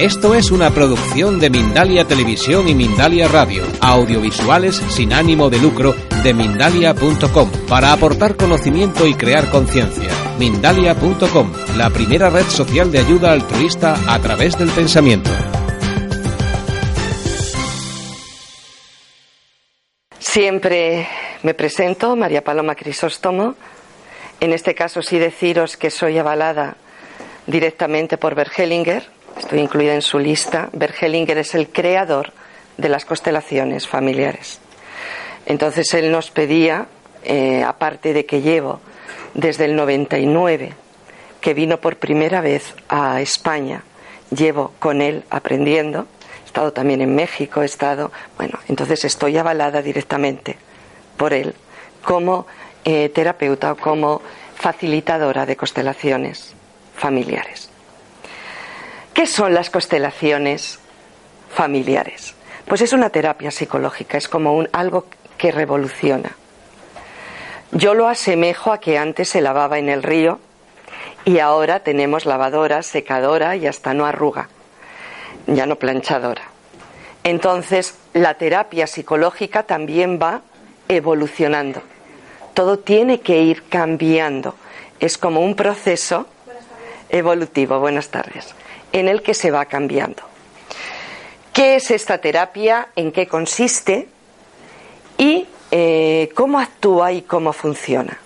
Esto es una producción de Mindalia Televisión y Mindalia Radio, audiovisuales sin ánimo de lucro de mindalia.com, para aportar conocimiento y crear conciencia. Mindalia.com, la primera red social de ayuda altruista a través del pensamiento. Siempre me presento, María Paloma Crisóstomo. En este caso sí deciros que soy avalada directamente por Bergelinger, estoy incluida en su lista. Bergelinger es el creador de las constelaciones familiares. Entonces él nos pedía, eh, aparte de que llevo desde el 99, que vino por primera vez a España, llevo con él aprendiendo, he estado también en México, he estado, bueno, entonces estoy avalada directamente por él como eh, terapeuta o como facilitadora de constelaciones familiares. ¿Qué son las constelaciones familiares? Pues es una terapia psicológica, es como un, algo que revoluciona. Yo lo asemejo a que antes se lavaba en el río y ahora tenemos lavadora, secadora y hasta no arruga, ya no planchadora. Entonces, la terapia psicológica también va evolucionando. Todo tiene que ir cambiando. Es como un proceso evolutivo, buenas tardes, en el que se va cambiando. ¿Qué es esta terapia? ¿En qué consiste? ¿Y eh, cómo actúa y cómo funciona?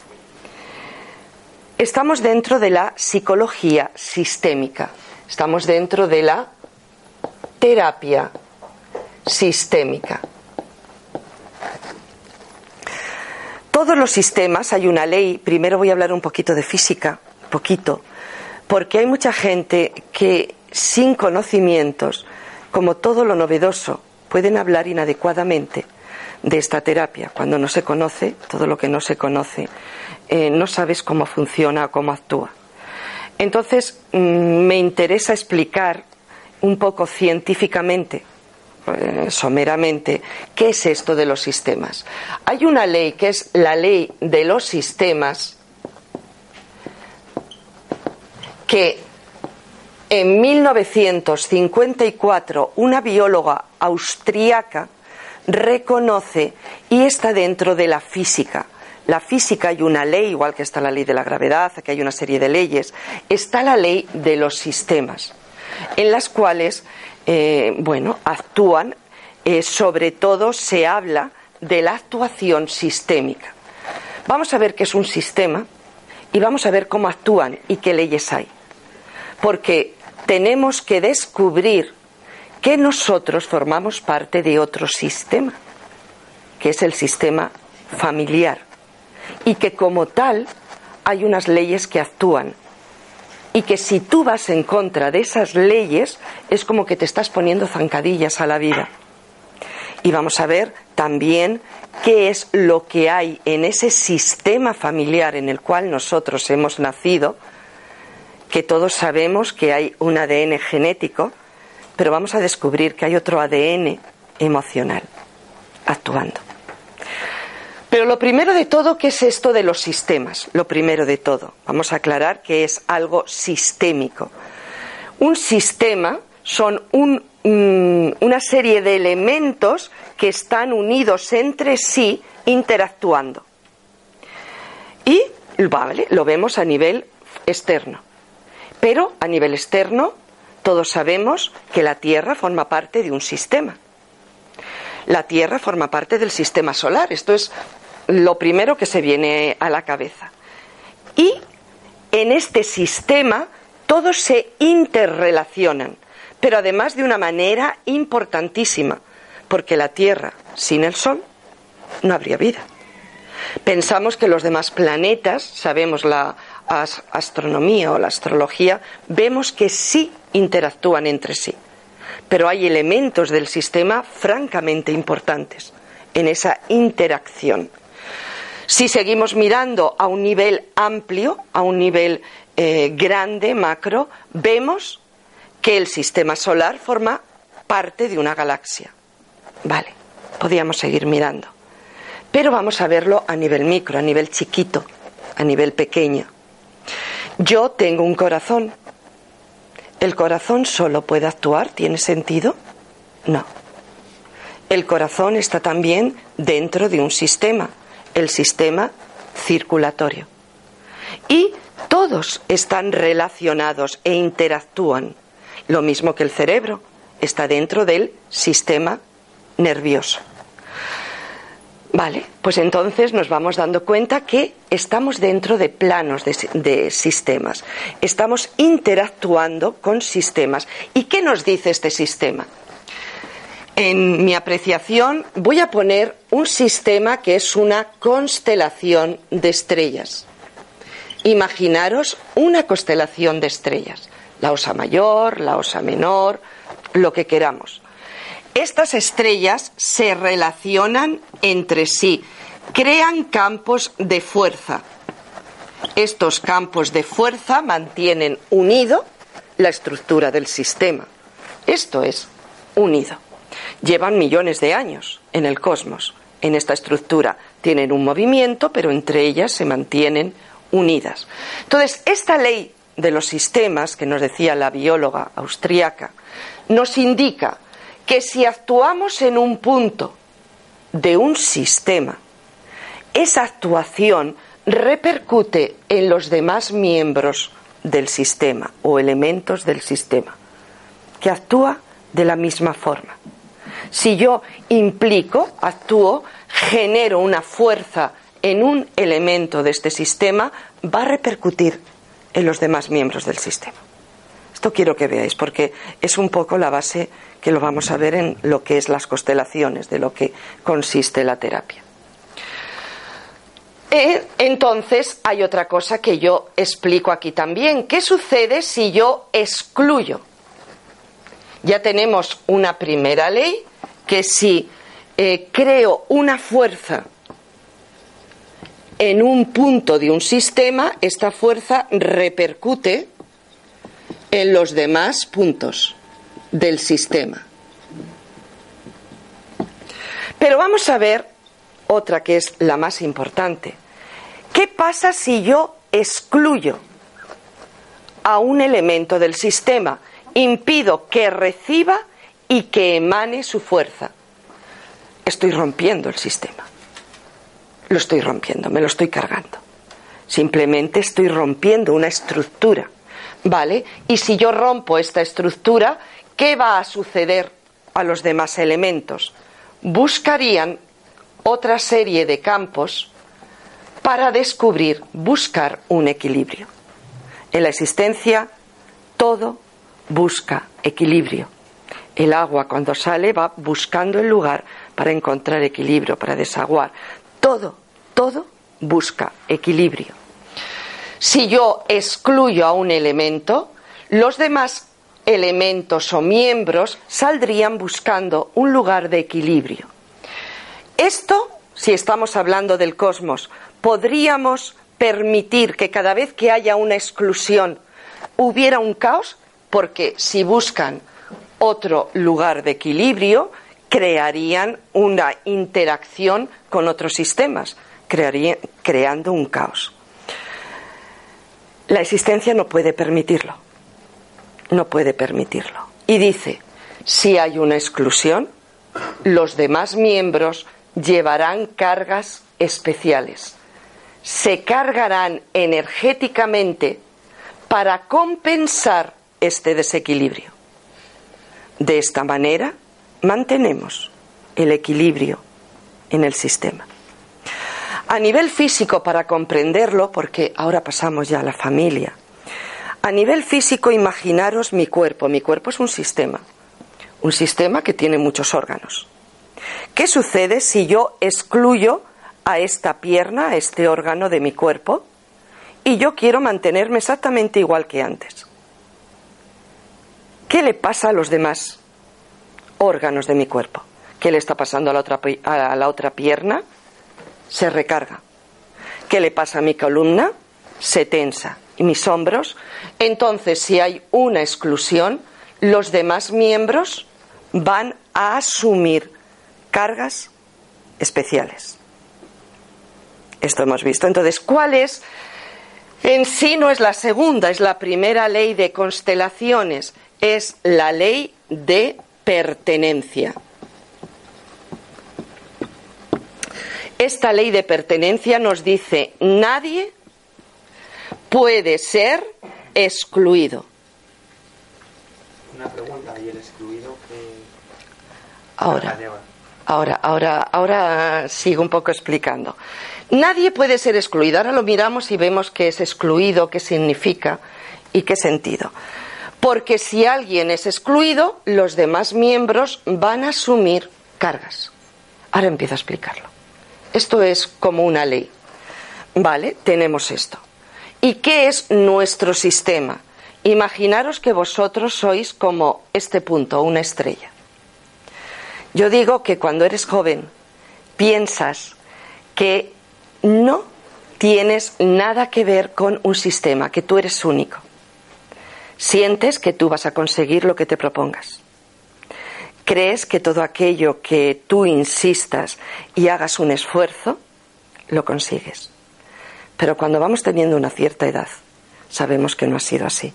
Estamos dentro de la psicología sistémica, estamos dentro de la terapia sistémica. Todos los sistemas hay una ley, primero voy a hablar un poquito de física, poquito, porque hay mucha gente que sin conocimientos, como todo lo novedoso, pueden hablar inadecuadamente de esta terapia. Cuando no se conoce, todo lo que no se conoce, eh, no sabes cómo funciona o cómo actúa. Entonces, mm, me interesa explicar un poco científicamente, eh, someramente, qué es esto de los sistemas. Hay una ley que es la ley de los sistemas que en 1954 una bióloga austríaca reconoce y está dentro de la física. La física hay una ley, igual que está la ley de la gravedad, que hay una serie de leyes, está la ley de los sistemas, en las cuales, eh, bueno, actúan, eh, sobre todo se habla de la actuación sistémica. Vamos a ver qué es un sistema y vamos a ver cómo actúan y qué leyes hay. Porque tenemos que descubrir que nosotros formamos parte de otro sistema, que es el sistema familiar, y que como tal hay unas leyes que actúan, y que si tú vas en contra de esas leyes es como que te estás poniendo zancadillas a la vida. Y vamos a ver también qué es lo que hay en ese sistema familiar en el cual nosotros hemos nacido, que todos sabemos que hay un ADN genético, pero vamos a descubrir que hay otro ADN emocional actuando. Pero lo primero de todo, ¿qué es esto de los sistemas? Lo primero de todo, vamos a aclarar que es algo sistémico. Un sistema son mm, una serie de elementos que están unidos entre sí interactuando. Y vale, lo vemos a nivel externo. Pero a nivel externo todos sabemos que la Tierra forma parte de un sistema. La Tierra forma parte del sistema solar. Esto es lo primero que se viene a la cabeza. Y en este sistema todos se interrelacionan, pero además de una manera importantísima, porque la Tierra sin el Sol no habría vida. Pensamos que los demás planetas, sabemos la astronomía o la astrología, vemos que sí interactúan entre sí. Pero hay elementos del sistema francamente importantes en esa interacción. Si seguimos mirando a un nivel amplio, a un nivel eh, grande, macro, vemos que el sistema solar forma parte de una galaxia. Vale, podríamos seguir mirando. Pero vamos a verlo a nivel micro, a nivel chiquito, a nivel pequeño. Yo tengo un corazón, ¿El corazón solo puede actuar? ¿Tiene sentido? No. El corazón está también dentro de un sistema, el sistema circulatorio. Y todos están relacionados e interactúan. Lo mismo que el cerebro está dentro del sistema nervioso. Vale, pues entonces nos vamos dando cuenta que estamos dentro de planos de, de, sistemas, estamos interactuando con sistemas. ¿Y qué nos dice este sistema? En mi apreciación voy a poner un sistema que es una constelación de estrellas. Imaginaros una constelación de estrellas, la osa mayor, la osa menor, lo que queramos. Estas estrellas se relacionan entre sí, crean campos de fuerza. Estos campos de fuerza mantienen unido la estructura del sistema. Esto es unido. Llevan millones de años en el cosmos, en esta estructura. Tienen un movimiento, pero entre ellas se mantienen unidas. Entonces, esta ley de los sistemas, que nos decía la bióloga austríaca, nos indica que si actuamos en un punto de un sistema, esa actuación repercute en los demás miembros del sistema o elementos del sistema, que actúa de la misma forma. Si yo implico, actúo, genero una fuerza en un elemento de este sistema, va a repercutir en los demás miembros del sistema. Esto quiero que veáis porque es un poco la base que lo vamos a ver en lo que es las constelaciones, de lo que consiste la terapia. Entonces hay otra cosa que yo explico aquí también. ¿Qué sucede si yo excluyo? Ya tenemos una primera ley que si eh, creo una fuerza en un punto de un sistema, esta fuerza repercute en los demás puntos del sistema. Pero vamos a ver otra que es la más importante. ¿Qué pasa si yo excluyo a un elemento del sistema? Impido que reciba y que emane su fuerza. Estoy rompiendo el sistema. Lo estoy rompiendo, me lo estoy cargando. Simplemente estoy rompiendo una estructura. ¿Vale? Y si yo rompo esta estructura, ¿qué va a suceder a los demás elementos? Buscarían otra serie de campos para descubrir, buscar un equilibrio. En la existencia todo busca equilibrio. El agua cuando sale va buscando el lugar para encontrar equilibrio, para desaguar. Todo, todo busca equilibrio. Si yo excluyo a un elemento, los demás elementos o miembros saldrían buscando un lugar de equilibrio. Esto, si estamos hablando del cosmos, podríamos permitir que cada vez que haya una exclusión hubiera un caos, porque si buscan otro lugar de equilibrio, crearían una interacción con otros sistemas, creando un caos. La existencia no puede permitirlo no puede permitirlo. Y dice, si hay una exclusión, los demás miembros llevarán cargas especiales. Se cargarán energéticamente para compensar este desequilibrio. De esta manera mantenemos el equilibrio en el sistema. A nivel físico, para comprenderlo, porque ahora pasamos ya a la familia, a nivel físico, imaginaros mi cuerpo. Mi cuerpo es un sistema, un sistema que tiene muchos órganos. ¿Qué sucede si yo excluyo a esta pierna, a este órgano de mi cuerpo, y yo quiero mantenerme exactamente igual que antes? ¿Qué le pasa a los demás órganos de mi cuerpo? ¿Qué le está pasando a la otra, a la otra pierna? Se recarga. ¿Qué le pasa a mi columna? Se tensa y mis hombros, entonces si hay una exclusión, los demás miembros van a asumir cargas especiales. Esto hemos visto. Entonces, ¿cuál es En sí no es la segunda, es la primera ley de constelaciones, es la ley de pertenencia. Esta ley de pertenencia nos dice, nadie puede ser excluido. Una pregunta, ¿y el excluido que... Ahora, ahora, ahora, ahora sigo un poco explicando. Nadie puede ser excluido. Ahora lo miramos y vemos qué es excluido, qué significa y qué sentido. Porque si alguien es excluido, los demás miembros van a asumir cargas. Ahora empiezo a explicarlo. Esto es como una ley. ¿Vale? Tenemos esto. ¿Y qué es nuestro sistema? Imaginaros que vosotros sois como este punto, una estrella. Yo digo que cuando eres joven piensas que no tienes nada que ver con un sistema, que tú eres único. Sientes que tú vas a conseguir lo que te propongas. Crees que todo aquello que tú insistas y hagas un esfuerzo, lo consigues. Pero cuando vamos teniendo una cierta edad, sabemos que no ha sido así.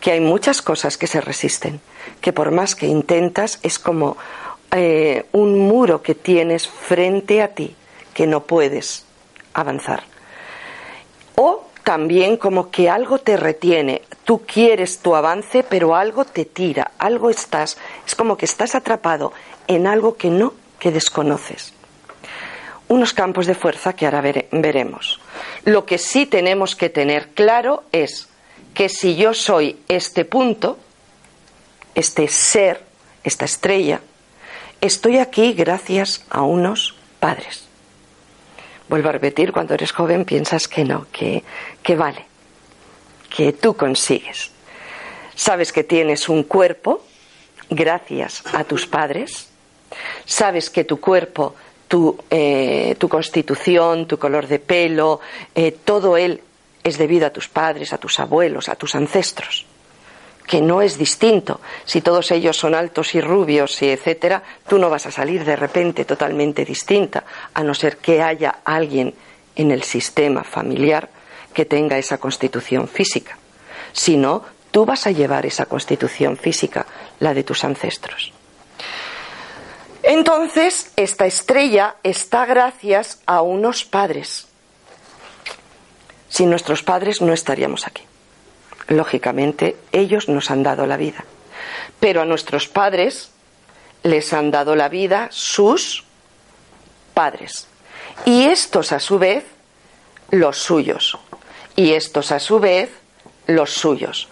Que hay muchas cosas que se resisten, que por más que intentas es como eh, un muro que tienes frente a ti que no puedes avanzar. O también como que algo te retiene. Tú quieres tu avance, pero algo te tira, algo estás, es como que estás atrapado en algo que no, que desconoces. Unos campos de fuerza que ahora veremos. Lo que sí tenemos que tener claro es que si yo soy este punto, este ser, esta estrella, estoy aquí gracias a unos padres. Vuelvo a repetir, cuando eres joven piensas que no, que, que vale, que tú consigues. Sabes que tienes un cuerpo gracias a tus padres, sabes que tu cuerpo, tu, eh, tu constitución, tu color de pelo, eh, todo él es debido a tus padres, a tus abuelos, a tus ancestros que no es distinto. Si todos ellos son altos y rubios y etcétera, tú no vas a salir de repente totalmente distinta, a no ser que haya alguien en el sistema familiar que tenga esa constitución física. Si no, tú vas a llevar esa constitución física, la de tus ancestros. Entonces, esta estrella está gracias a unos padres. Sin nuestros padres no estaríamos aquí. Lógicamente, ellos nos han dado la vida. Pero a nuestros padres les han dado la vida sus padres. Y estos, a su vez, los suyos. Y estos, a su vez, los suyos.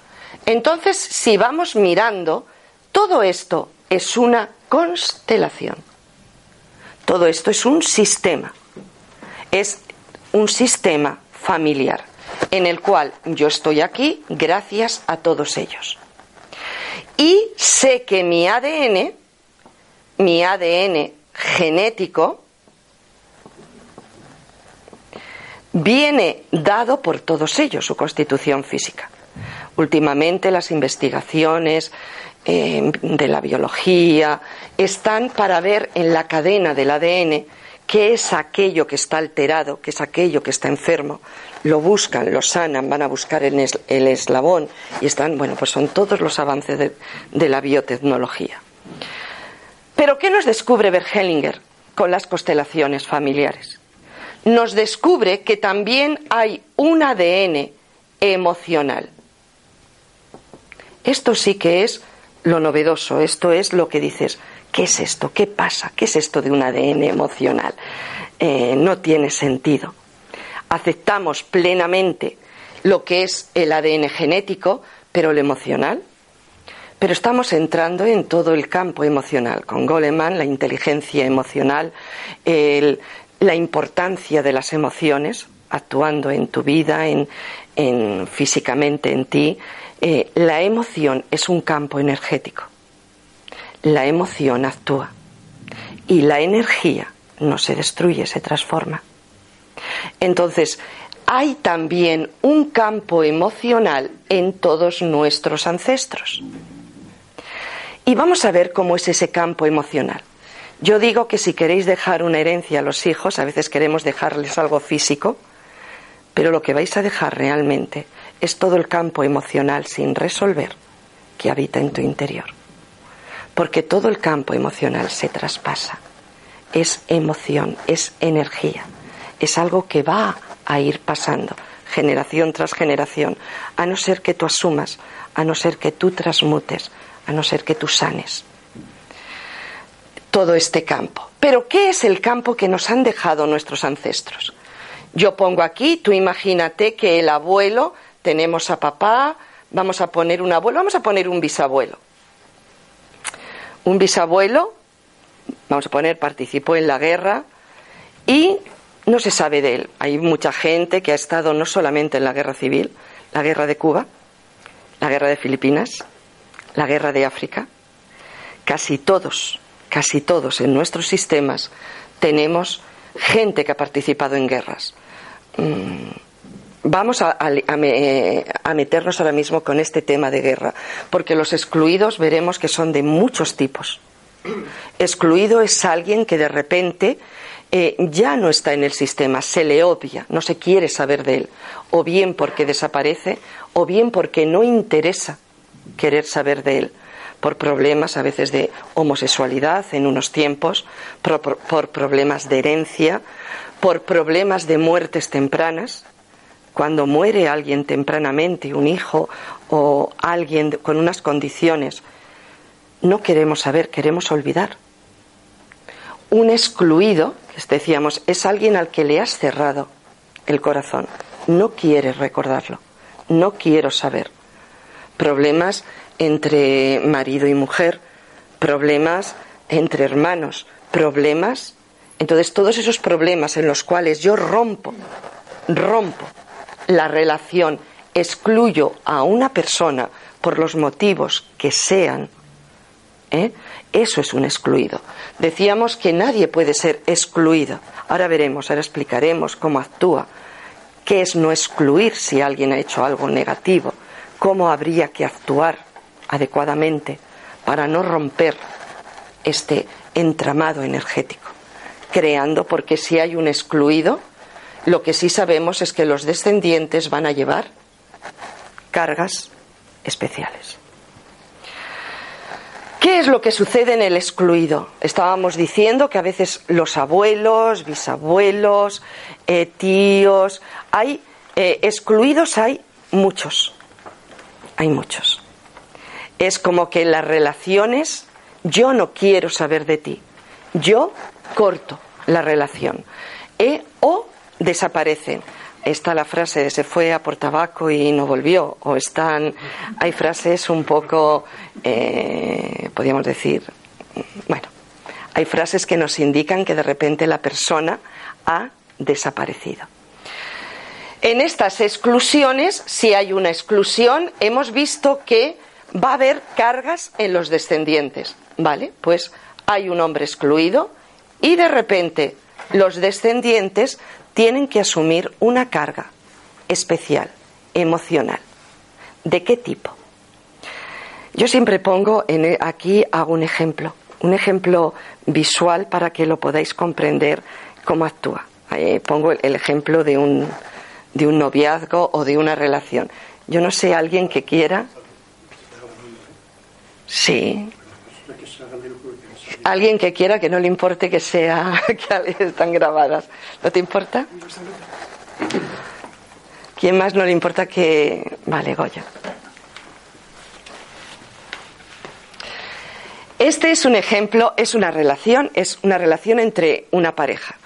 Entonces, si vamos mirando, todo esto es una constelación. Todo esto es un sistema. Es un sistema familiar en el cual yo estoy aquí gracias a todos ellos. Y sé que mi ADN, mi ADN genético, viene dado por todos ellos, su constitución física. Últimamente las investigaciones eh, de la biología están para ver en la cadena del ADN qué es aquello que está alterado, qué es aquello que está enfermo, lo buscan, lo sanan, van a buscar el, eslabón y están, bueno, pues son todos los avances de, la biotecnología. Pero ¿qué nos descubre Bergelinger con las constelaciones familiares? Nos descubre que también hay un ADN emocional. Esto sí que es lo novedoso, esto es lo que dices, ¿qué es esto? ¿Qué pasa? ¿Qué es esto de un ADN emocional? Eh, no tiene sentido aceptamos plenamente lo que es el ADN genético, pero lo emocional. Pero estamos entrando en todo el campo emocional, con Goleman, la inteligencia emocional, la importancia de las emociones actuando en tu vida, en, físicamente en ti. Eh, la emoción es un campo energético. La emoción actúa. Y la energía no se destruye, se transforma. Entonces, hay también un campo emocional en todos nuestros ancestros. Y vamos a ver cómo es ese campo emocional. Yo digo que si queréis dejar una herencia a los hijos, a veces queremos dejarles algo físico, Pero lo que vais a dejar realmente es todo el campo emocional sin resolver que habita en tu interior. Porque todo el campo emocional se traspasa. Es emoción, es energía. Es algo que va a ir pasando generación tras generación, a no ser que tú asumas, a no ser que tú transmutes, a no ser que tú sanes todo este campo. Pero ¿qué es el campo que nos han dejado nuestros ancestros? Yo pongo aquí, tú imagínate que el abuelo, tenemos a papá, vamos a poner un abuelo, vamos a poner un bisabuelo. Un bisabuelo, vamos a poner, participó en la guerra y no se sabe de él. Hay mucha gente que ha estado no solamente en la guerra civil, la guerra de Cuba, la guerra de Filipinas, la guerra de África. Casi todos, casi todos en nuestros sistemas tenemos gente que ha participado en guerras. Mm, vamos a, meternos ahora mismo con este tema de guerra, porque los excluidos veremos que son de muchos tipos. Excluido es alguien que de repente eh, ya no está en el sistema, se le obvia, no se quiere saber de él, o bien porque desaparece, o bien porque no interesa querer saber de él, por problemas a veces de homosexualidad en unos tiempos, por problemas de herencia, por problemas de muertes tempranas. Cuando muere alguien tempranamente, un hijo o alguien con unas condiciones, no queremos saber, queremos olvidar. Un excluido, decíamos, es alguien al que le has cerrado el corazón. No quiere recordarlo, no quiero saber. Problemas entre marido y mujer, problemas entre hermanos, problemas entonces, todos esos problemas en los cuales yo rompo, rompo la relación, excluyo a una persona por los motivos que sean, ¿eh? eso es un excluido. Decíamos que nadie puede ser excluido. Ahora veremos, ahora explicaremos cómo actúa. ¿Qué es no excluir si alguien ha hecho algo negativo? ¿Cómo habría que actuar adecuadamente para no romper este entramado energético? creando, porque si hay un excluido, lo que sí sabemos es que los descendientes van a llevar cargas especiales. ¿Qué es lo que sucede en el excluido? Estábamos diciendo que a veces los abuelos, bisabuelos, eh, tíos, hay eh, excluidos, hay muchos, hay muchos. Es como que las relaciones, yo no quiero saber de ti, yo corto la relación. E o desaparecen. Está la frase de se fue a por tabaco y no volvió. O están. Hay frases un poco. Eh, podríamos decir. Bueno. Hay frases que nos indican que de repente la persona ha desaparecido. En estas exclusiones, si hay una exclusión, hemos visto que va a haber cargas en los descendientes. ¿Vale? Pues hay un hombre excluido, y de repente los descendientes tienen que asumir una carga especial, emocional. ¿De qué tipo? Yo siempre pongo en, aquí hago un ejemplo, un ejemplo visual para que lo podáis comprender cómo actúa. Pongo el, ejemplo de un, de un noviazgo o de una relación. Yo no sé, alguien que quiera. Sí, Alguien que quiera que no le importe que sea que están grabadas. ¿No te importa? ¿Quién más no le importa que vale Goya? Este es un ejemplo, es una relación, es una relación entre una pareja.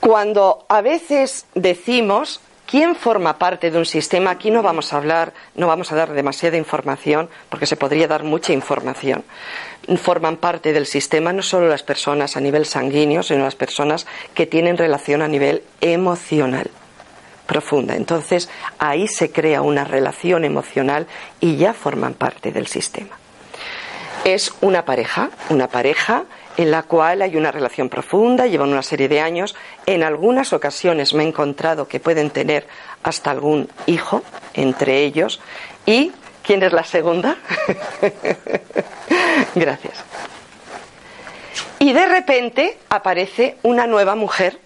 Cuando a veces decimos ¿Quién forma parte de un sistema? Aquí no vamos a hablar, no vamos a dar demasiada información, porque se podría dar mucha información. Forman parte del sistema no solo las personas a nivel sanguíneo, sino las personas que tienen relación a nivel emocional profunda. Entonces, ahí se crea una relación emocional y ya forman parte del sistema. Es una pareja, una pareja en la cual hay una relación profunda, llevan una serie de años. En algunas ocasiones me he encontrado que pueden tener hasta algún hijo entre ellos. ¿Y quién es la segunda? Gracias. Y de repente aparece una nueva mujer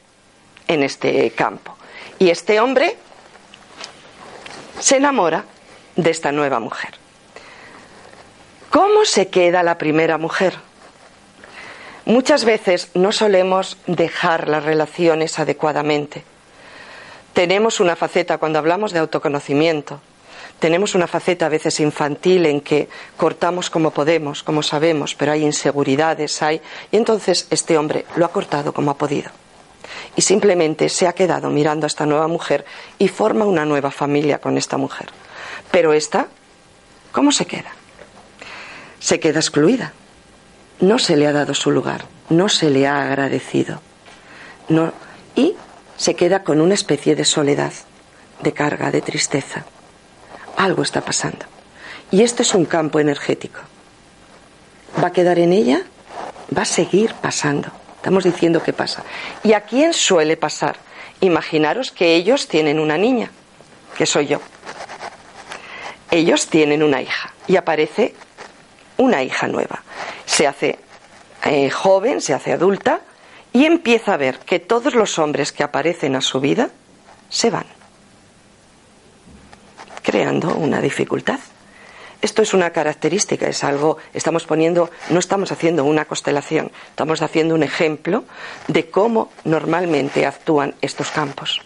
en este campo. Y este hombre se enamora de esta nueva mujer. ¿Cómo se queda la primera mujer? Muchas veces no solemos dejar las relaciones adecuadamente. Tenemos una faceta, cuando hablamos de autoconocimiento, tenemos una faceta a veces infantil en que cortamos como podemos, como sabemos, pero hay inseguridades, hay. Y entonces este hombre lo ha cortado como ha podido. Y simplemente se ha quedado mirando a esta nueva mujer y forma una nueva familia con esta mujer. Pero esta, ¿cómo se queda? Se queda excluida. No se le ha dado su lugar, no se le ha agradecido. No, y se queda con una especie de soledad, de carga, de tristeza. Algo está pasando. Y esto es un campo energético. ¿Va a quedar en ella? Va a seguir pasando. Estamos diciendo que pasa. ¿Y a quién suele pasar? Imaginaros que ellos tienen una niña, que soy yo. Ellos tienen una hija y aparece una hija nueva. Se hace eh, joven, se hace adulta y empieza a ver que todos los hombres que aparecen a su vida se van, creando una dificultad. Esto es una característica, es algo, estamos poniendo, no estamos haciendo una constelación, estamos haciendo un ejemplo de cómo normalmente actúan estos campos.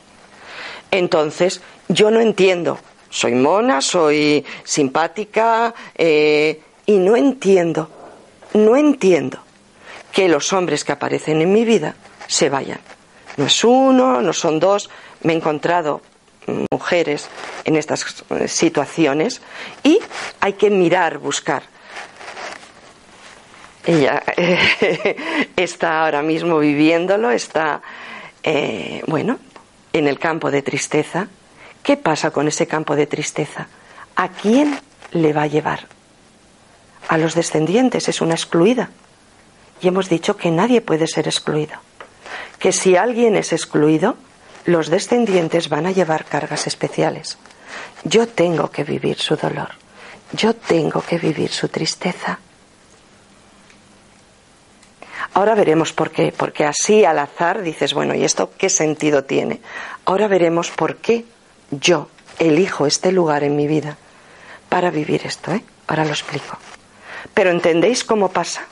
Entonces, yo no entiendo, soy mona, soy simpática, eh, y no entiendo, no entiendo que los hombres que aparecen en mi vida se vayan. No es uno, no son dos, me he encontrado mujeres en estas situaciones y hay que mirar, buscar. Ella está ahora mismo viviéndolo, está, eh, bueno, en el campo de tristeza. ¿Qué pasa con ese campo de tristeza? ¿A quién le va a llevar? A los descendientes, es una excluida. Y hemos dicho que nadie puede ser excluido. Que si alguien es excluido, los descendientes van a llevar cargas especiales. Yo tengo que vivir su dolor. Yo tengo que vivir su tristeza. Ahora veremos por qué, porque así al azar dices, bueno, ¿y esto qué sentido tiene? Ahora veremos por qué yo elijo este lugar en mi vida para vivir esto, ¿eh? Ahora lo explico. Pero ¿entendéis cómo pasa?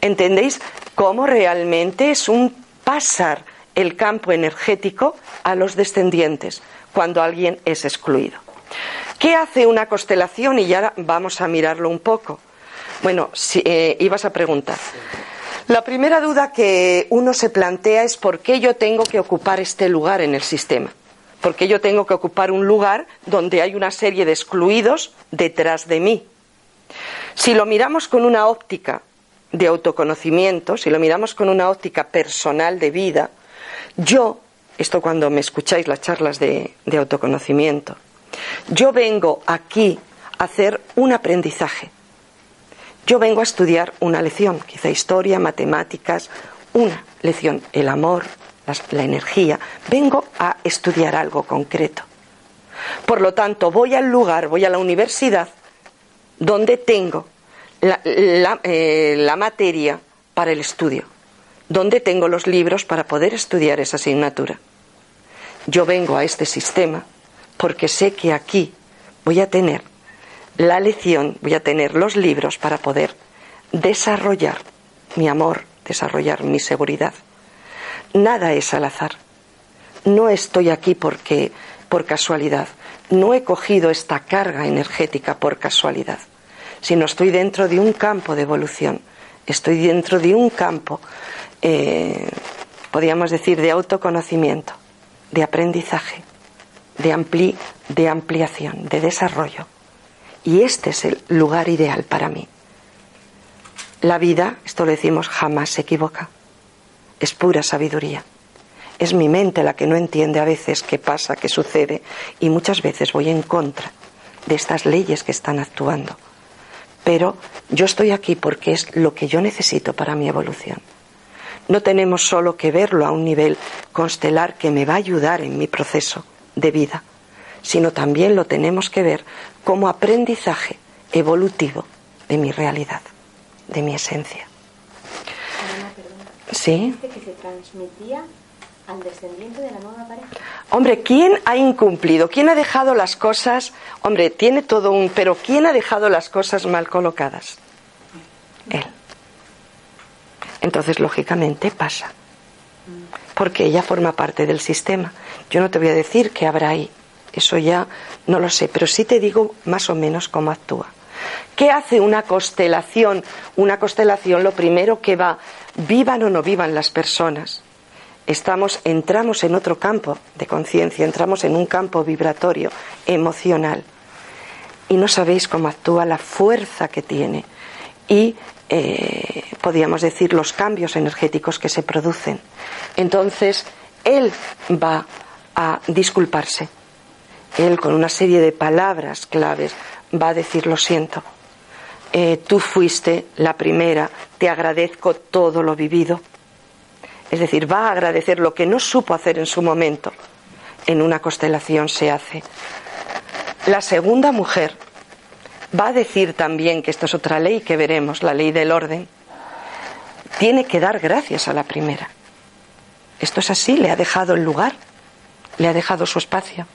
¿Entendéis cómo realmente es un pasar el campo energético a los descendientes cuando alguien es excluido. ¿Qué hace una constelación? Y ya vamos a mirarlo un poco. Bueno, si, eh, ibas a preguntar. La primera duda que uno se plantea es por qué yo tengo que ocupar este lugar en el sistema. ¿Por qué yo tengo que ocupar un lugar donde hay una serie de excluidos detrás de mí? Si lo miramos con una óptica de autoconocimiento, si lo miramos con una óptica personal de vida, yo, esto cuando me escucháis las charlas de, autoconocimiento, yo vengo aquí a hacer un aprendizaje. Yo vengo a estudiar una lección, quizá historia, matemáticas, una lección, el amor, la, energía. Vengo a estudiar algo concreto. Por lo tanto, voy al lugar, voy a la universidad donde tengo la, eh, la materia para el estudio. ¿Dónde tengo los libros para poder estudiar esa asignatura? Yo vengo a este sistema porque sé que aquí voy a tener la lección, voy a tener los libros para poder desarrollar mi amor, desarrollar mi seguridad. Nada es al azar. No estoy aquí porque por casualidad. No he cogido esta carga energética por casualidad, sino estoy dentro de un campo de evolución. Estoy dentro de un campo eh, podríamos decir, de autoconocimiento, de aprendizaje, de, de ampliación, de desarrollo. Y este es el lugar ideal para mí. La vida, esto lo decimos, jamás se equivoca. Es pura sabiduría. Es mi mente la que no entiende a veces qué pasa, qué sucede, y muchas veces voy en contra de estas leyes que están actuando. Pero yo estoy aquí porque es lo que yo necesito para mi evolución. No tenemos solo que verlo a un nivel constelar que me va a ayudar en mi proceso de vida, sino también lo tenemos que ver como aprendizaje evolutivo de mi realidad, de mi esencia. Una ¿Sí? que se transmitía al descendiente de la nueva pareja. Hombre, ¿quién ha incumplido? ¿Quién ha dejado las cosas? Hombre, tiene todo un... Pero ¿quién ha dejado las cosas mal colocadas? Él. Entonces, lógicamente, pasa. Porque ella forma parte del sistema. Yo no te voy a decir qué habrá ahí. Eso ya no lo sé. Pero sí te digo más o menos cómo actúa. ¿Qué hace una constelación? Una constelación lo primero que va, vivan o no vivan las personas, estamos, entramos en otro campo de conciencia, entramos en un campo vibratorio, emocional. Y no sabéis cómo actúa, la fuerza que tiene y, eh, podríamos decir, los cambios energéticos que se producen. Entonces, él va a disculparse. Él, con una serie de palabras claves, va a decir lo siento. Eh, tú fuiste la primera, te agradezco todo lo vivido es decir, va a agradecer lo que no supo hacer en su momento. En una constelación se hace. La segunda mujer va a decir también que esta es otra ley que veremos, la ley del orden. Tiene que dar gracias a la primera. Esto es así, le ha dejado el lugar, le ha dejado su espacio.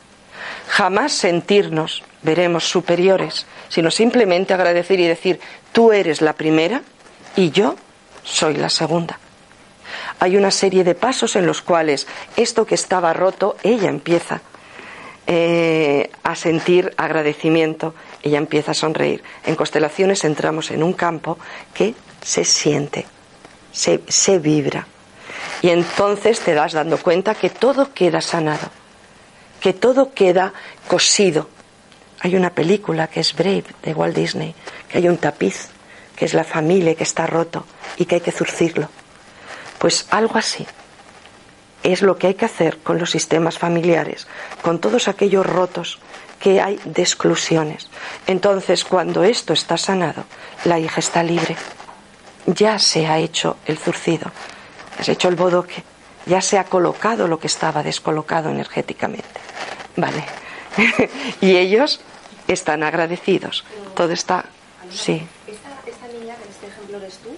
Jamás sentirnos, veremos, superiores, sino simplemente agradecer y decir, tú eres la primera y yo soy la segunda hay una serie de pasos en los cuales esto que estaba roto, ella empieza eh, a sentir agradecimiento, ella empieza a sonreír. En constelaciones entramos en un campo que se siente, se, vibra. Y entonces te das dando cuenta que todo queda sanado, que todo queda cosido. Hay una película que es Brave de Walt Disney, que hay un tapiz, que es la familia que está roto y que hay que zurcirlo. Pues algo así es lo que hay que hacer con los sistemas familiares, con todos aquellos rotos que hay de exclusiones. Entonces, cuando esto está sanado, la hija está libre. Ya se ha hecho el zurcido, se ha hecho el bodoque, ya se ha colocado lo que estaba descolocado energéticamente. Vale. y ellos están agradecidos. Todo está. Sí. Esta, niña, en este ejemplo eres tú,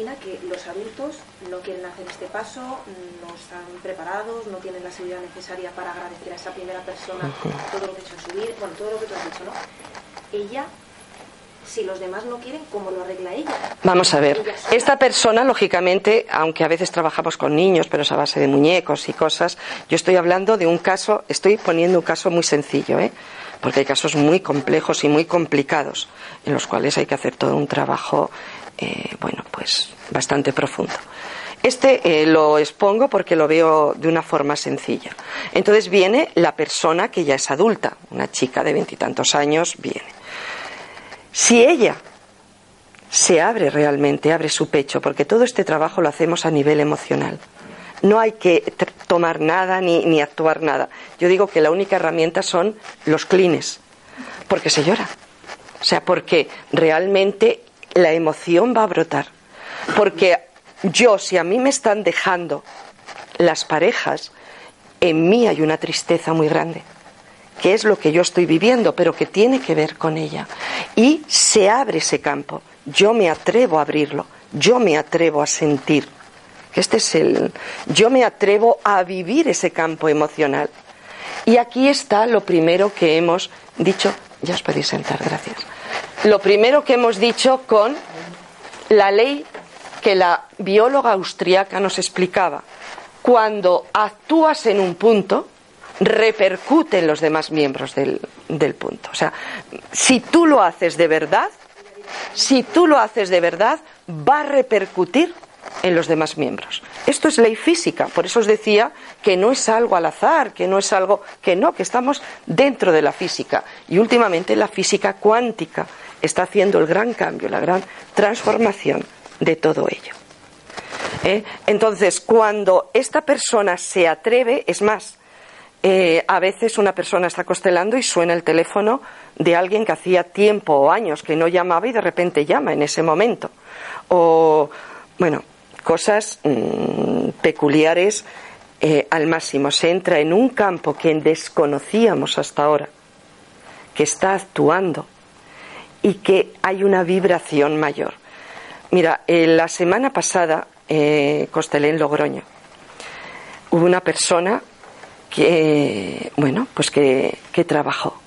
imagina que los adultos no quieren hacer este paso, no están preparados, no tienen la seguridad necesaria para agradecer a esa primera persona todo lo que ha hecho en su vida, bueno, todo lo que tú has dicho, ¿no? Ella si los demás no quieren, ¿cómo lo arregla ella? Vamos a ver, esta persona, lógicamente, aunque a veces trabajamos con niños, pero es a base de muñecos y cosas, yo estoy hablando de un caso, estoy poniendo un caso muy sencillo, ¿eh? porque hay casos muy complejos y muy complicados, en los cuales hay que hacer todo un trabajo eh, bueno, pues bastante profundo. Este eh, lo expongo porque lo veo de una forma sencilla. Entonces viene la persona que ya es adulta, una chica de veintitantos años, viene. Si ella se abre realmente, abre su pecho, porque todo este trabajo lo hacemos a nivel emocional. No hay que tomar nada ni, ni actuar nada. Yo digo que la única herramienta son los clines, porque se llora. O sea, porque realmente la emoción va a brotar. Porque yo, si a mí me están dejando las parejas, en mí hay una tristeza muy grande, que es lo que yo estoy viviendo, pero que tiene que ver con ella. Y se abre ese campo. Yo me atrevo a abrirlo, yo me atrevo a sentir. Este es el. Yo me atrevo a vivir ese campo emocional. Y aquí está lo primero que hemos dicho. Ya os podéis sentar, gracias lo primero que hemos dicho con la ley que la bióloga austríaca nos explicaba. Cuando actúas en un punto, repercute en los demás miembros del, del, punto. O sea, si tú lo haces de verdad, si tú lo haces de verdad, va a repercutir en los demás miembros. Esto es ley física, por eso os decía que no es algo al azar, que no es algo que no, que estamos dentro de la física y últimamente la física cuántica está haciendo el gran cambio, la gran transformación de todo ello. ¿Eh? Entonces, cuando esta persona se atreve, es más, eh, a veces una persona está constelando y suena el teléfono de alguien que hacía tiempo o años que no llamaba y de repente llama en ese momento. O, bueno, cosas mm, peculiares eh, al máximo. Se entra en un campo que desconocíamos hasta ahora, que está actuando y que hay una vibración mayor. Mira, la semana pasada eh, costelé en Logroño hubo una persona que, bueno, pues que, que trabajó.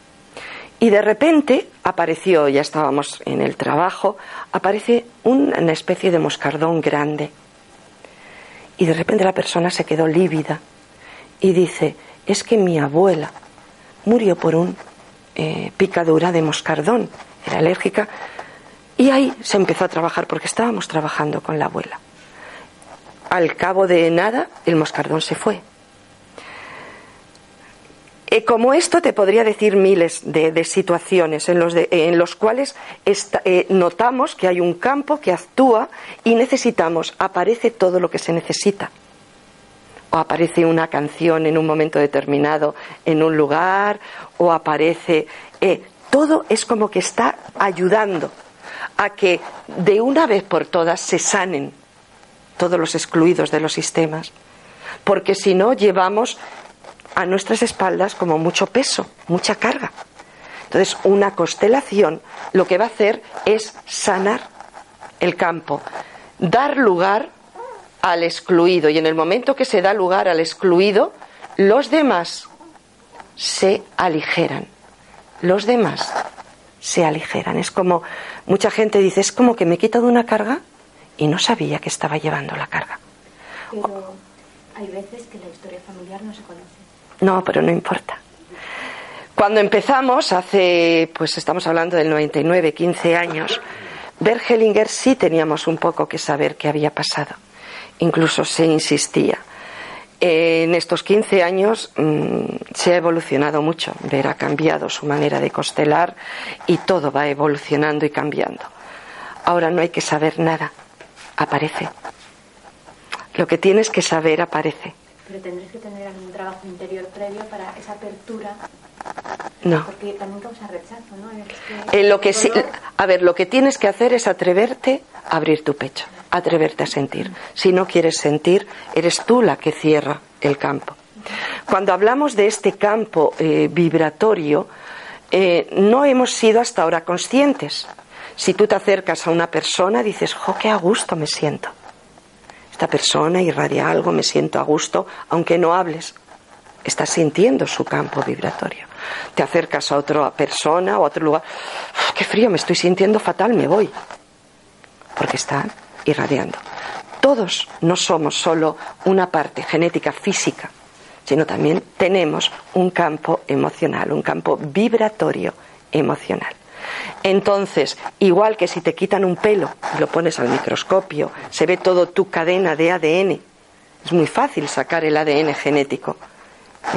Y de repente apareció, ya estábamos en el trabajo, aparece una especie de moscardón grande. Y de repente la persona se quedó lívida y dice, es que mi abuela murió por un eh, picadura de moscardón, era alérgica, y ahí se empezó a trabajar porque estábamos trabajando con la abuela. Al cabo de nada, el moscardón se fue. Eh, como esto te podría decir miles de, situaciones en los, en los cuales eh, notamos que hay un campo que actúa y necesitamos, aparece todo lo que se necesita. O aparece una canción en un momento determinado en un lugar, o aparece... Todo es como que está ayudando a que de una vez por todas se sanen todos los excluidos de los sistemas. Porque si no, llevamos a nuestras espaldas como mucho peso, mucha carga. Entonces, una constelación lo que va a hacer es sanar el campo, dar lugar al excluido. Y en el momento que se da lugar al excluido, los demás se aligeran. Los demás se aligeran. Es como, mucha gente dice, es como que me he quitado una carga y no sabía que estaba llevando la carga. Pero hay veces que la historia familiar no se conoce. No, pero no importa. Cuando empezamos, hace, pues estamos hablando del 99, 15 años, Bergelinger sí teníamos un poco que saber qué había pasado. Incluso se insistía. En estos 15 años mm, se ha evolucionado mucho. Ver ha cambiado su manera de constelar y todo va evolucionando y cambiando. Ahora no hay que saber nada. Aparece. Lo que tienes que saber aparece pero tendréis que tener algún trabajo interior previo para esa apertura. No. Porque también causa rechazo, ¿no? En lo que sí, a ver, lo que tienes que hacer es atreverte a abrir tu pecho, atreverte a sentir. Si no quieres sentir, eres tú la que cierra el campo. Cuando hablamos de este campo eh, vibratorio, eh, no hemos sido hasta ahora conscientes. Si tú te acercas a una persona, dices, jo, qué a gusto me siento esta persona irradia algo, me siento a gusto, aunque no hables. Estás sintiendo su campo vibratorio. Te acercas a otra persona o a otro lugar. qué frío, me estoy sintiendo fatal, me voy. Porque está irradiando. Todos no somos solo una parte genética física, sino también tenemos un campo emocional, un campo vibratorio emocional. Entonces, igual que si te quitan un pelo y lo pones al microscopio, se ve todo tu cadena de ADN. Es muy fácil sacar el ADN genético.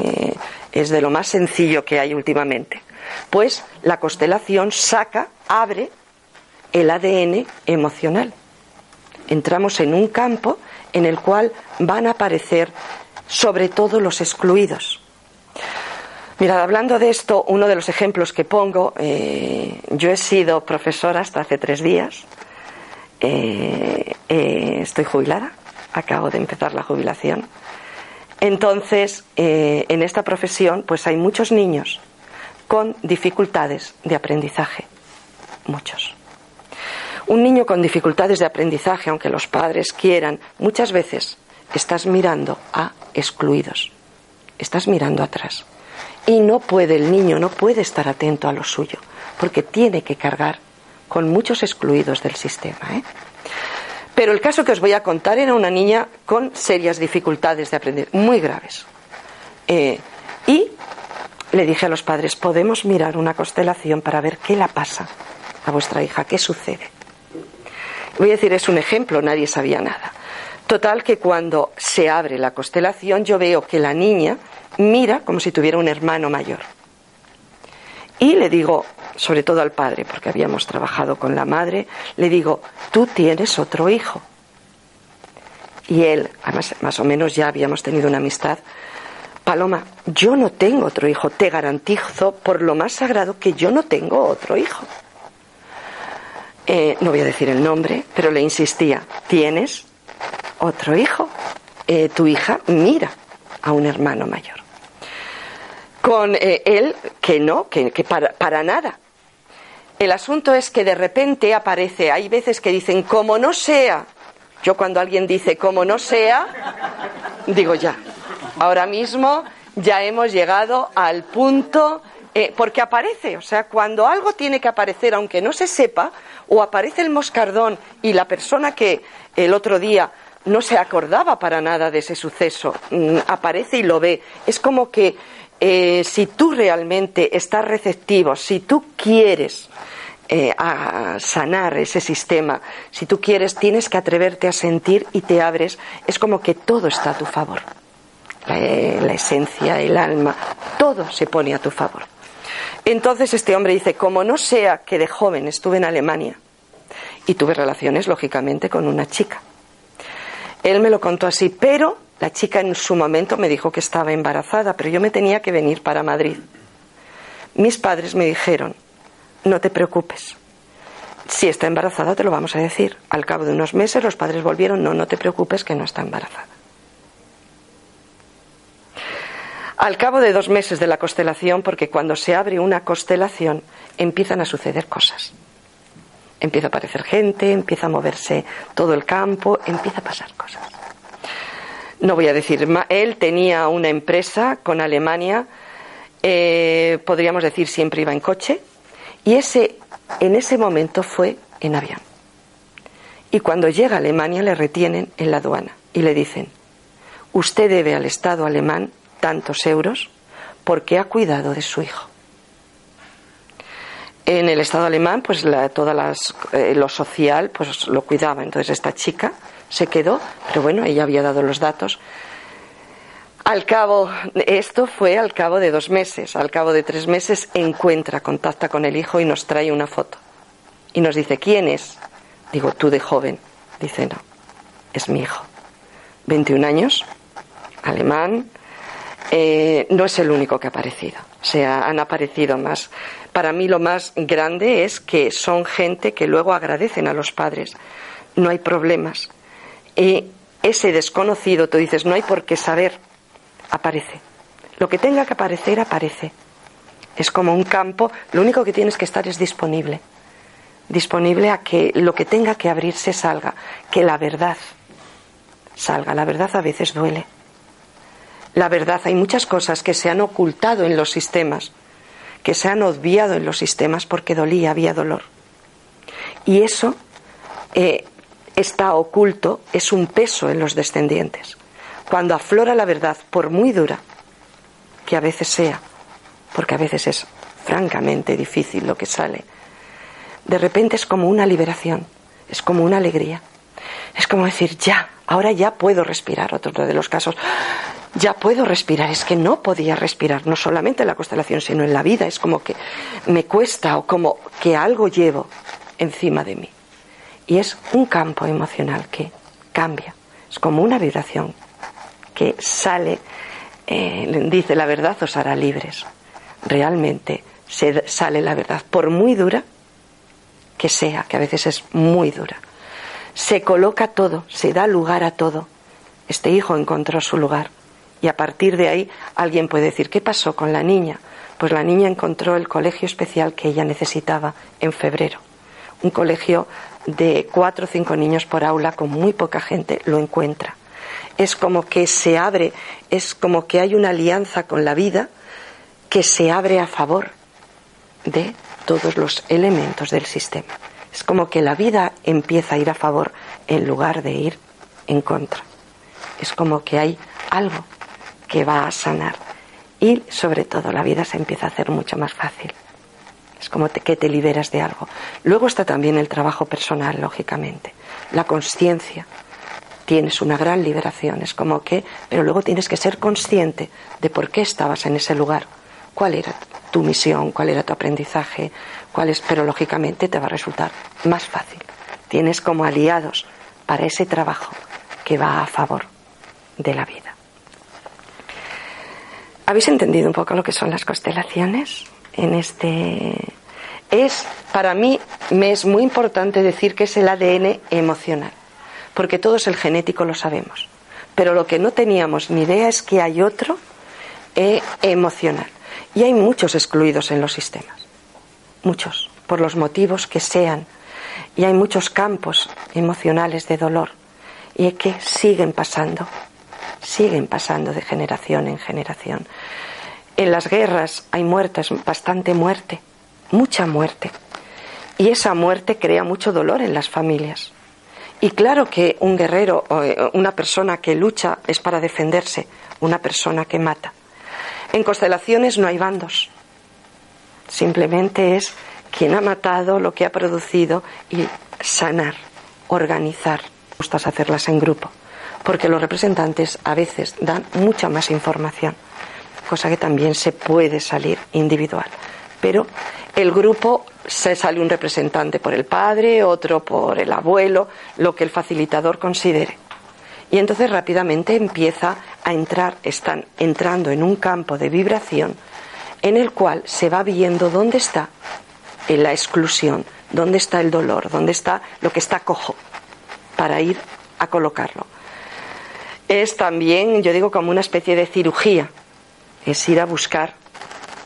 Eh, es de lo más sencillo que hay últimamente. Pues la constelación saca, abre el ADN emocional. Entramos en un campo en el cual van a aparecer sobre todo los excluidos. Mira, hablando de esto, uno de los ejemplos que pongo, eh, yo he sido profesora hasta hace tres días, eh, eh, estoy jubilada, acabo de empezar la jubilación. Entonces, en esta profesión, pues hay muchos niños con dificultades de aprendizaje, muchos. Un niño con dificultades de aprendizaje, aunque los padres quieran, muchas veces estás mirando a excluidos, estás mirando atrás y no puede el niño, no puede estar atento a lo suyo, porque tiene que cargar con muchos excluidos del sistema. ¿eh? Pero el caso que os voy a contar era una niña con serias dificultades de aprender, muy graves. Eh, y le dije a los padres, podemos mirar una constelación para ver qué la pasa a vuestra hija, qué sucede. Voy a decir, es un ejemplo, nadie sabía nada. Total que cuando se abre la constelación yo veo que la niña mira como si tuviera un hermano mayor. Y le digo, sobre todo al padre, porque habíamos trabajado con la madre, le digo, tú tienes otro hijo. Y él, además, más o menos ya habíamos tenido una amistad, Paloma, yo no tengo otro hijo, te garantizo por lo más sagrado que yo no tengo otro hijo. Eh, no voy a decir el nombre, pero le insistía, tienes otro hijo. Eh, tu hija mira a un hermano mayor con eh, él que no, que, para, para nada. El asunto es que de repente aparece, hay veces que dicen, como no sea, yo cuando alguien dice como no sea, digo ya, Ahora mismo ya hemos llegado al punto, eh, porque aparece, o sea, cuando algo tiene que aparecer, aunque no se sepa, o aparece el moscardón y la persona que el otro día no se acordaba para nada de ese suceso, mm, aparece y lo ve. Es como que eh, si tú realmente estás receptivo, si tú quieres eh, sanar ese sistema, si tú quieres, tienes que atreverte a sentir y te abres, es como que todo está a tu favor. La, eh, la esencia, el alma, todo se pone a tu favor. Entonces este hombre dice, como no sea que de joven estuve en Alemania y tuve relaciones, lógicamente, con una chica. Él me lo contó así, pero la chica en su momento me dijo que estaba embarazada, pero yo me tenía que venir para Madrid. Mis padres me dijeron, no te preocupes. Si está embarazada te lo vamos a decir. Al cabo de unos meses los padres volvieron, no, no te preocupes que no está embarazada. Al cabo de dos meses de la constelación, porque cuando se abre una constelación empiezan a suceder cosas. Empieza a aparecer gente, empieza a moverse todo el campo, empieza a pasar cosas no voy a decir, él tenía una empresa con Alemania, eh, podríamos decir siempre iba en coche, y ese, en ese momento fue en avión. Y cuando llega a Alemania le retienen en la aduana y le dicen, usted debe al Estado alemán tantos euros porque ha cuidado de su hijo. En el Estado alemán, pues la, todas eh, lo social, pues lo cuidaba. Entonces esta chica se quedó, pero bueno, ella había dado los datos. Al cabo, esto fue al cabo de dos meses, al cabo de tres meses encuentra, contacta con el hijo y nos trae una foto. Y nos dice, ¿quién es? Digo, tú de joven. Dice, no, es mi hijo. 21 años, alemán, eh, no es el único que ha aparecido. O sea, han aparecido más. Para mí lo más grande es que son gente que luego agradecen a los padres. No hay problemas. Y ese desconocido, tú dices, no hay por qué saber, aparece. Lo que tenga que aparecer, aparece. Es como un campo, lo único que tienes que estar es disponible. Disponible a que lo que tenga que abrirse salga, que la verdad salga. La verdad a veces duele. La verdad, hay muchas cosas que se han ocultado en los sistemas, que se han obviado en los sistemas porque dolía, había dolor. Y eso eh, está oculto es un peso en los descendientes. Cuando aflora la verdad, por muy dura que a veces sea, porque a veces es francamente difícil lo que sale, de repente es como una liberación, es como una alegría. Es como decir, ya, ahora ya puedo respirar. Otro de los casos, ya puedo respirar. Es que no podía respirar, no solamente en la constelación, sino en la vida. Es como que me cuesta o como que algo llevo encima de mí. Y es un campo emocional que cambia. Es como una vibración que sale, eh, dice la verdad os hará libres. Realmente se, sale la verdad, por muy dura que sea, que a veces es muy dura. Se coloca todo, se da lugar a todo. Este hijo encontró su lugar. Y a partir de ahí alguien puede decir, ¿qué pasó con la niña? Pues la niña encontró el colegio especial que ella necesitaba en febrero. Un colegio de cuatro o cinco niños por aula con muy poca gente lo encuentra. Es como que se abre, es como que hay una alianza con la vida que se abre a favor de todos los elementos del sistema. Es como que la vida empieza a ir a favor en lugar de ir en contra. Es como que hay algo que va a sanar y sobre todo la vida se empieza a hacer mucho más fácil. Es como que te liberas de algo. Luego está también el trabajo personal, lógicamente. La conciencia. Tienes una gran liberación. Es como que, pero luego tienes que ser consciente de por qué estabas en ese lugar. ¿Cuál era tu misión? ¿Cuál era tu aprendizaje? ¿Cuál es? Pero lógicamente te va a resultar más fácil. Tienes como aliados para ese trabajo que va a favor de la vida. ¿Habéis entendido un poco lo que son las constelaciones? En este es para mí me es muy importante decir que es el ADN emocional, porque todo es el genético lo sabemos, pero lo que no teníamos ni idea es que hay otro eh, emocional. Y hay muchos excluidos en los sistemas, muchos por los motivos que sean. Y hay muchos campos emocionales de dolor y que siguen pasando, siguen pasando de generación en generación. En las guerras hay muertes, bastante muerte, mucha muerte. Y esa muerte crea mucho dolor en las familias. Y claro que un guerrero eh, una persona que lucha es para defenderse, una persona que mata. En constelaciones no hay bandos. Simplemente es quien ha matado, lo que ha producido y sanar, organizar. Gustas hacerlas en grupo, porque los representantes a veces dan mucha más información, cosa que también se puede salir individual. Pero el grupo se sale un representante por el padre, otro por el abuelo, lo que el facilitador considere. Y entonces rápidamente empieza a entrar, están entrando en un campo de vibración en el cual se va viendo dónde está en la exclusión, dónde está el dolor, dónde está lo que está cojo, para ir a colocarlo. Es también, yo digo, como una especie de cirugía, es ir a buscar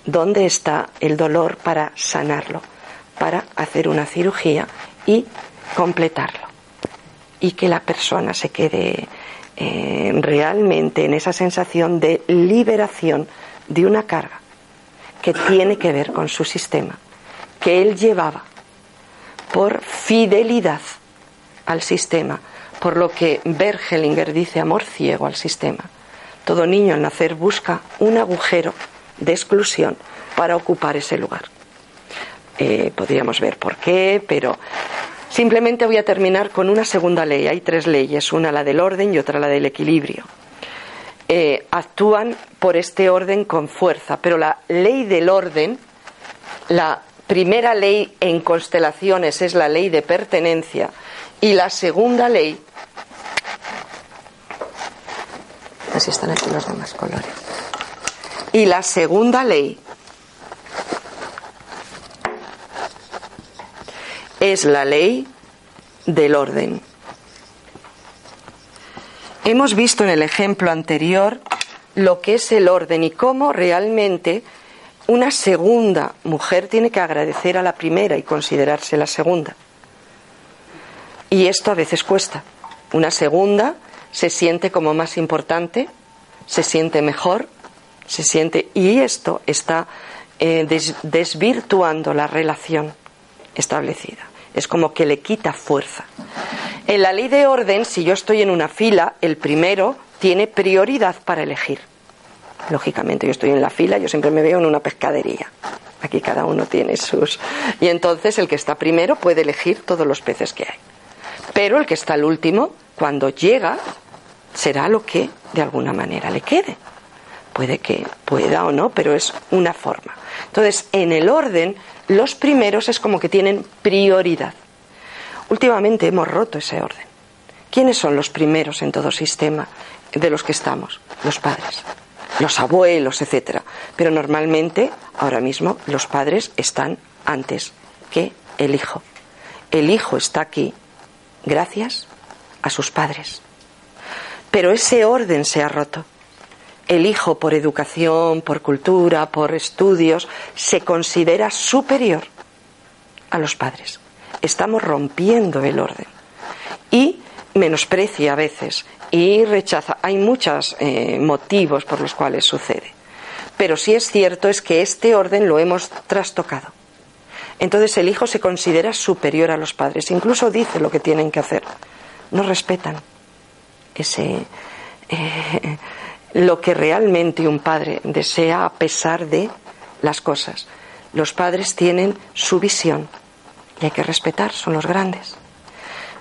dónde está el dolor para sanarlo, para hacer una cirugía y completarlo. Y que la persona se quede eh, realmente en esa sensación de liberación de una carga que tiene que ver con su sistema que él llevaba por fidelidad al sistema, por lo que Bergelinger dice amor ciego al sistema. Todo niño al nacer busca un agujero de exclusión para ocupar ese lugar. Eh, podríamos ver por qué, pero simplemente voy a terminar con una segunda ley. Hay tres leyes, una la del orden y otra la del equilibrio. Eh, actúan por este orden con fuerza, pero la ley del orden, la primera ley en constelaciones es la ley de pertenencia y la segunda ley así están aquí los demás colores y la segunda ley es la ley del orden hemos visto en el ejemplo anterior lo que es el orden y cómo realmente una segunda mujer tiene que agradecer a la primera y considerarse la segunda. Y esto a veces cuesta. Una segunda se siente como más importante, se siente mejor, se siente y esto está eh, desvirtuando la relación establecida. Es como que le quita fuerza. En la ley de orden, si yo estoy en una fila, el primero tiene prioridad para elegir. Lógicamente, yo estoy en la fila, yo siempre me veo en una pescadería. Aquí cada uno tiene sus. Y entonces el que está primero puede elegir todos los peces que hay. Pero el que está al último, cuando llega, será lo que de alguna manera le quede. Puede que pueda o no, pero es una forma. Entonces, en el orden, los primeros es como que tienen prioridad. Últimamente hemos roto ese orden. ¿Quiénes son los primeros en todo sistema de los que estamos? Los padres los abuelos, etcétera. Pero normalmente, ahora mismo, los padres están antes que el hijo. El hijo está aquí gracias a sus padres. Pero ese orden se ha roto. El hijo, por educación, por cultura, por estudios, se considera superior a los padres. Estamos rompiendo el orden. Y menosprecia a veces y rechaza. Hay muchos eh, motivos por los cuales sucede. Pero sí es cierto es que este orden lo hemos trastocado. Entonces el hijo se considera superior a los padres, incluso dice lo que tienen que hacer. No respetan eh, lo que realmente un padre desea a pesar de las cosas. Los padres tienen su visión y hay que respetar, son los grandes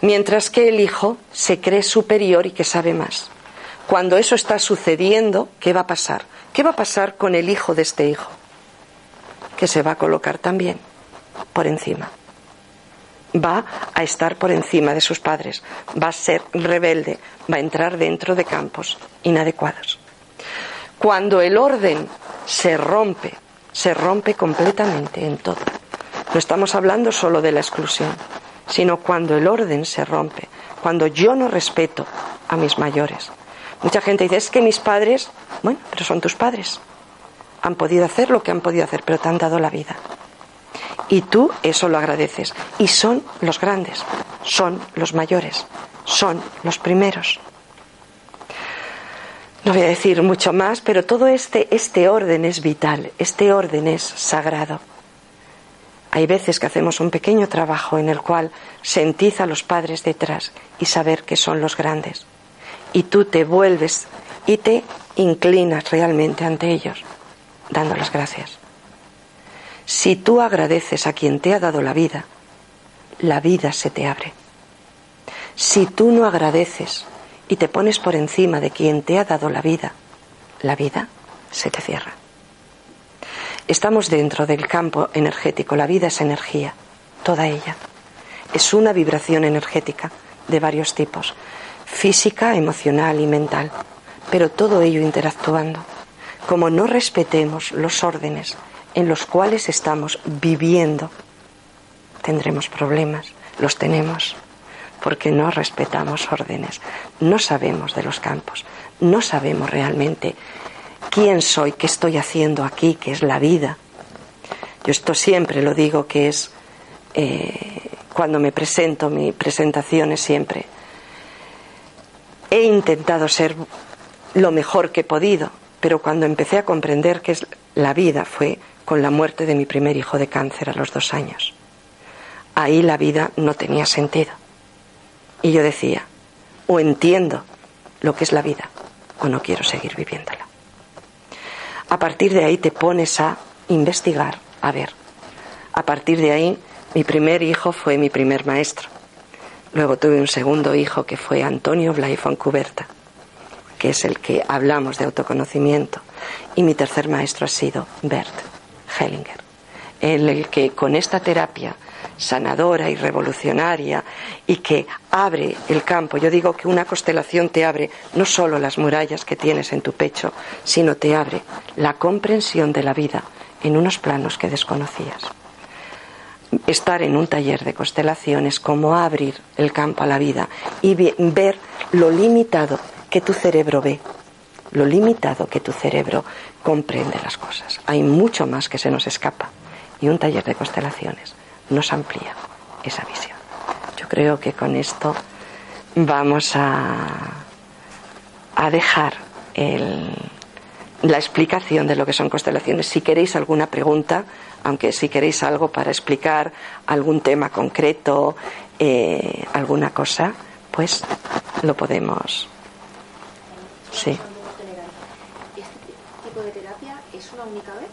mientras que el hijo se cree superior y que sabe más. Cuando eso está sucediendo, ¿qué va a pasar? ¿Qué va a pasar con el hijo de este hijo? Que se va a colocar también por encima. Va a estar por encima de sus padres, va a ser rebelde, va a entrar dentro de campos inadecuados. Cuando el orden se rompe, se rompe completamente en todo. No estamos hablando solo de la exclusión, sino cuando el orden se rompe, cuando yo no respeto a mis mayores. Mucha gente dice, es que mis padres, bueno, pero son tus padres. Han podido hacer lo que han podido hacer, pero te han dado la vida. Y tú eso lo agradeces. Y son los grandes, son los mayores, son los primeros. no voy a decir mucho más, pero todo este, este orden es vital, este orden es sagrado. Hay veces que hacemos un pequeño trabajo en el cual sentís a los padres detrás y saber que son los grandes. Y tú te vuelves y te inclinas realmente ante ellos, dando las gracias. Si tú agradeces a quien te ha dado la vida, la vida se te abre. Si tú no agradeces y te pones por encima de quien te ha dado la vida, la vida se te cierra. Estamos dentro del campo energético, la vida es energía, toda ella. Es una vibración energética de varios tipos, física, emocional y mental, pero todo ello interactuando. Como no respetemos los órdenes en los cuales estamos viviendo, tendremos problemas, los tenemos, porque no respetamos órdenes, no sabemos de los campos, no sabemos realmente quién soy, qué estoy haciendo aquí, qué es la vida. Yo esto siempre lo digo que es eh, cuando me presento, mi presentación es siempre. He intentado ser lo mejor que he podido, pero cuando empecé a comprender que es la vida fue con la muerte de mi primer hijo de cáncer a los dos años. Ahí la vida no tenía sentido. Y yo decía, o entiendo lo que es la vida, o no quiero seguir viviéndola. A partir de ahí te pones a investigar, a ver. A partir de ahí, mi primer hijo fue mi primer maestro. Luego tuve un segundo hijo que fue Antonio Blay Cuberta, que es el que hablamos de autoconocimiento. Y mi tercer maestro ha sido Bert Hellinger, el que con esta terapia sanadora y revolucionaria y que abre el campo. Yo digo que una constelación te abre no solo las murallas que tienes en tu pecho, sino te abre la comprensión de la vida en unos planos que desconocías. Estar en un taller de constelaciones como abrir el campo a la vida y ver lo limitado que tu cerebro ve, lo limitado que tu cerebro comprende las cosas. Hay mucho más que se nos escapa. Y un taller de constelaciones nos amplía esa visión. Yo creo que con esto vamos a, a dejar la explicación de lo que son constelaciones. Si queréis alguna pregunta, aunque si queréis algo para explicar algún tema concreto, eh, alguna cosa, pues lo podemos. Sí. ¿Este tipo de terapia es una única vez?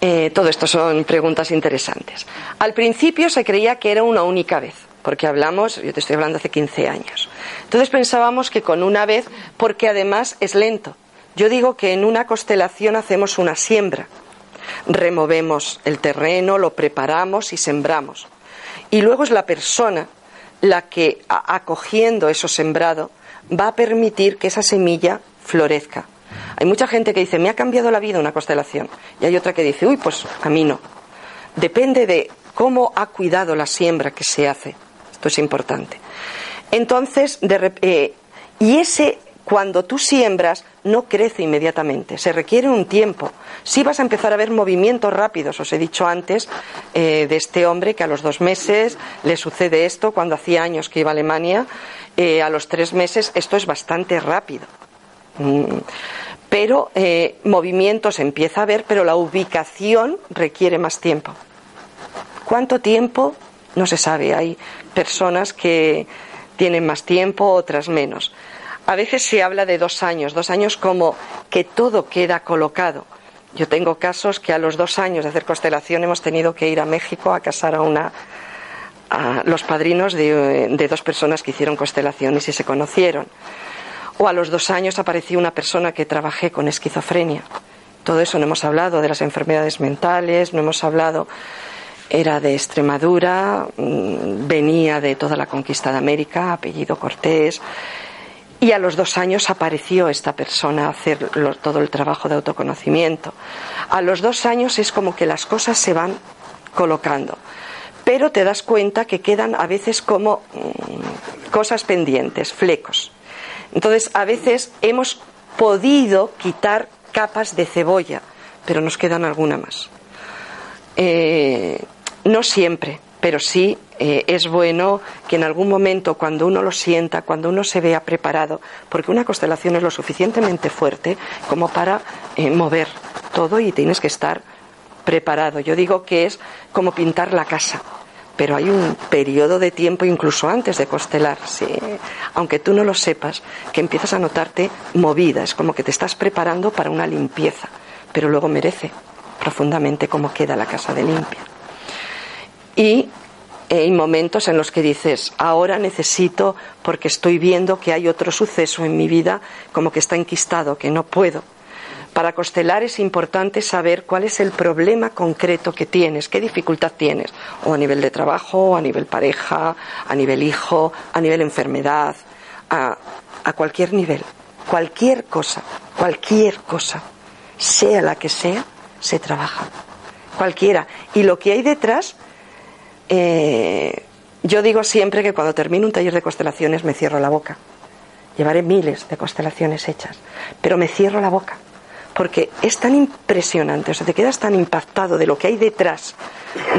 Eh, todo esto son preguntas interesantes. Al principio se creía que era una única vez, porque hablamos, yo te estoy hablando hace 15 años. Entonces pensábamos que con una vez, porque además es lento. Yo digo que en una constelación hacemos una siembra. Removemos el terreno, lo preparamos y sembramos. Y luego es la persona la que, acogiendo eso sembrado, va a permitir que esa semilla florezca. Hay mucha gente que dice, me ha cambiado la vida una constelación. Y hay otra que dice, uy, pues a mí no. Depende de cómo ha cuidado la siembra que se hace. Esto es importante. Entonces, de, eh, y ese, cuando tú siembras, no crece inmediatamente. Se requiere un tiempo. Si vas a empezar a ver movimientos rápidos. Os he dicho antes eh, de este hombre que a los dos meses le sucede esto, cuando hacía años que iba a Alemania, eh, a los tres meses esto es bastante rápido. Mm pero eh, movimiento se empieza a ver, pero la ubicación requiere más tiempo. ¿Cuánto tiempo? No se sabe. Hay personas que tienen más tiempo, otras menos. A veces se habla de dos años, dos años como que todo queda colocado. Yo tengo casos que a los dos años de hacer constelación hemos tenido que ir a México a casar a una a los padrinos de, dos personas que hicieron constelaciones y se conocieron o a los dos años apareció una persona que trabajé con esquizofrenia. Todo eso no hemos hablado de las enfermedades mentales, no hemos hablado. Era de Extremadura, mm, venía de toda la conquista de América, apellido Cortés. Y a los dos años apareció esta persona a hacer todo el trabajo de autoconocimiento. A los dos años es como que las cosas se van colocando. Pero te das cuenta que quedan a veces como mm, cosas pendientes, flecos. Entonces, a veces hemos podido quitar capas de cebolla, pero nos quedan alguna más. Eh, no siempre, pero sí eh, es bueno que en algún momento, cuando uno lo sienta, cuando uno se vea preparado, porque una constelación es lo suficientemente fuerte como para eh, mover todo y tienes que estar preparado. Yo digo que es como pintar la casa, pero hay un periodo de tiempo incluso antes de constelar, aunque tú no lo sepas, que empiezas a notarte movida, es como que te estás preparando para una limpieza, pero luego merece profundamente cómo queda la casa de limpia. Y hay momentos en los que dices, ahora necesito, porque estoy viendo que hay otro suceso en mi vida como que está enquistado, que no puedo. Para constelar es importante saber cuál es el problema concreto que tienes, qué dificultad tienes, o a nivel de trabajo, a nivel pareja, a nivel hijo, a nivel enfermedad, a, a cualquier nivel, cualquier cosa, cualquier cosa, sea la que sea, se trabaja. Cualquiera. Y lo que hay detrás eh, yo digo siempre que cuando termino un taller de constelaciones me cierro la boca. Llevaré miles de constelaciones hechas, pero me cierro la boca porque es tan impresionante, o sea, te quedas tan impactado de lo que hay detrás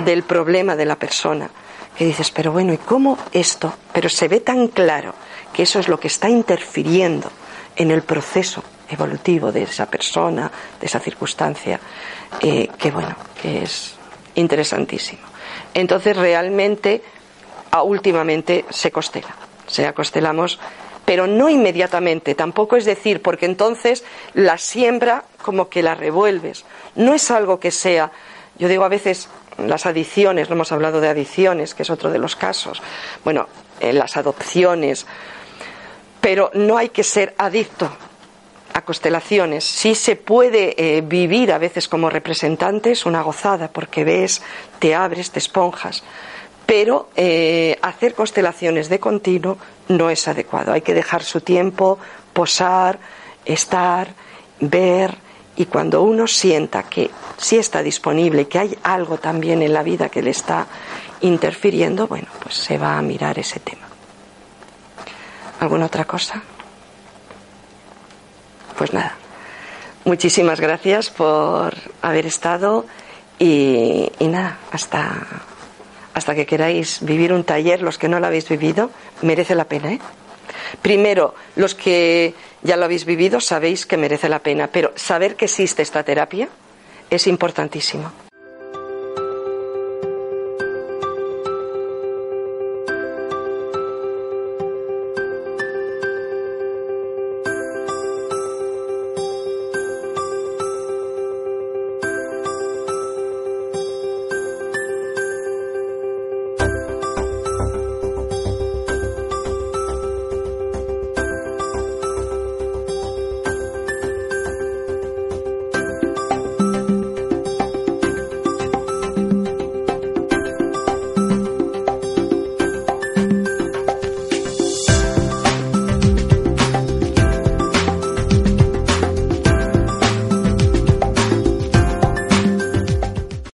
del problema de la persona que dices, pero bueno, ¿y cómo esto? Pero se ve tan claro que eso es lo que está interfiriendo en el proceso evolutivo de esa persona, de esa circunstancia, eh, que bueno, que es interesantísimo entonces realmente últimamente se costela. O sea, costelamos, pero no inmediatamente, tampoco es decir, porque entonces la siembra como que la revuelves. No es algo que sea, yo digo a veces las adicciones, no hemos hablado de adicciones, que es otro de los casos, bueno, en las adopciones, pero no hay que ser adicto a constelaciones. Sí se puede eh, vivir a veces como representante, es una gozada, porque ves, te abres, te esponjas. Pero eh, hacer constelaciones de continuo no es adecuado. Hay que dejar su tiempo, posar, estar, ver. Y cuando uno sienta que sí está disponible, que hay algo también en la vida que le está interfiriendo, bueno, pues se va a mirar ese tema. ¿Alguna otra cosa? Pues nada, muchísimas gracias por haber estado y, nada, hasta, hasta que queráis vivir un taller, los que no lo habéis vivido, merece la pena. ¿eh? Primero, los que ya lo habéis vivido sabéis que merece la pena, pero saber que existe esta terapia es importantísimo.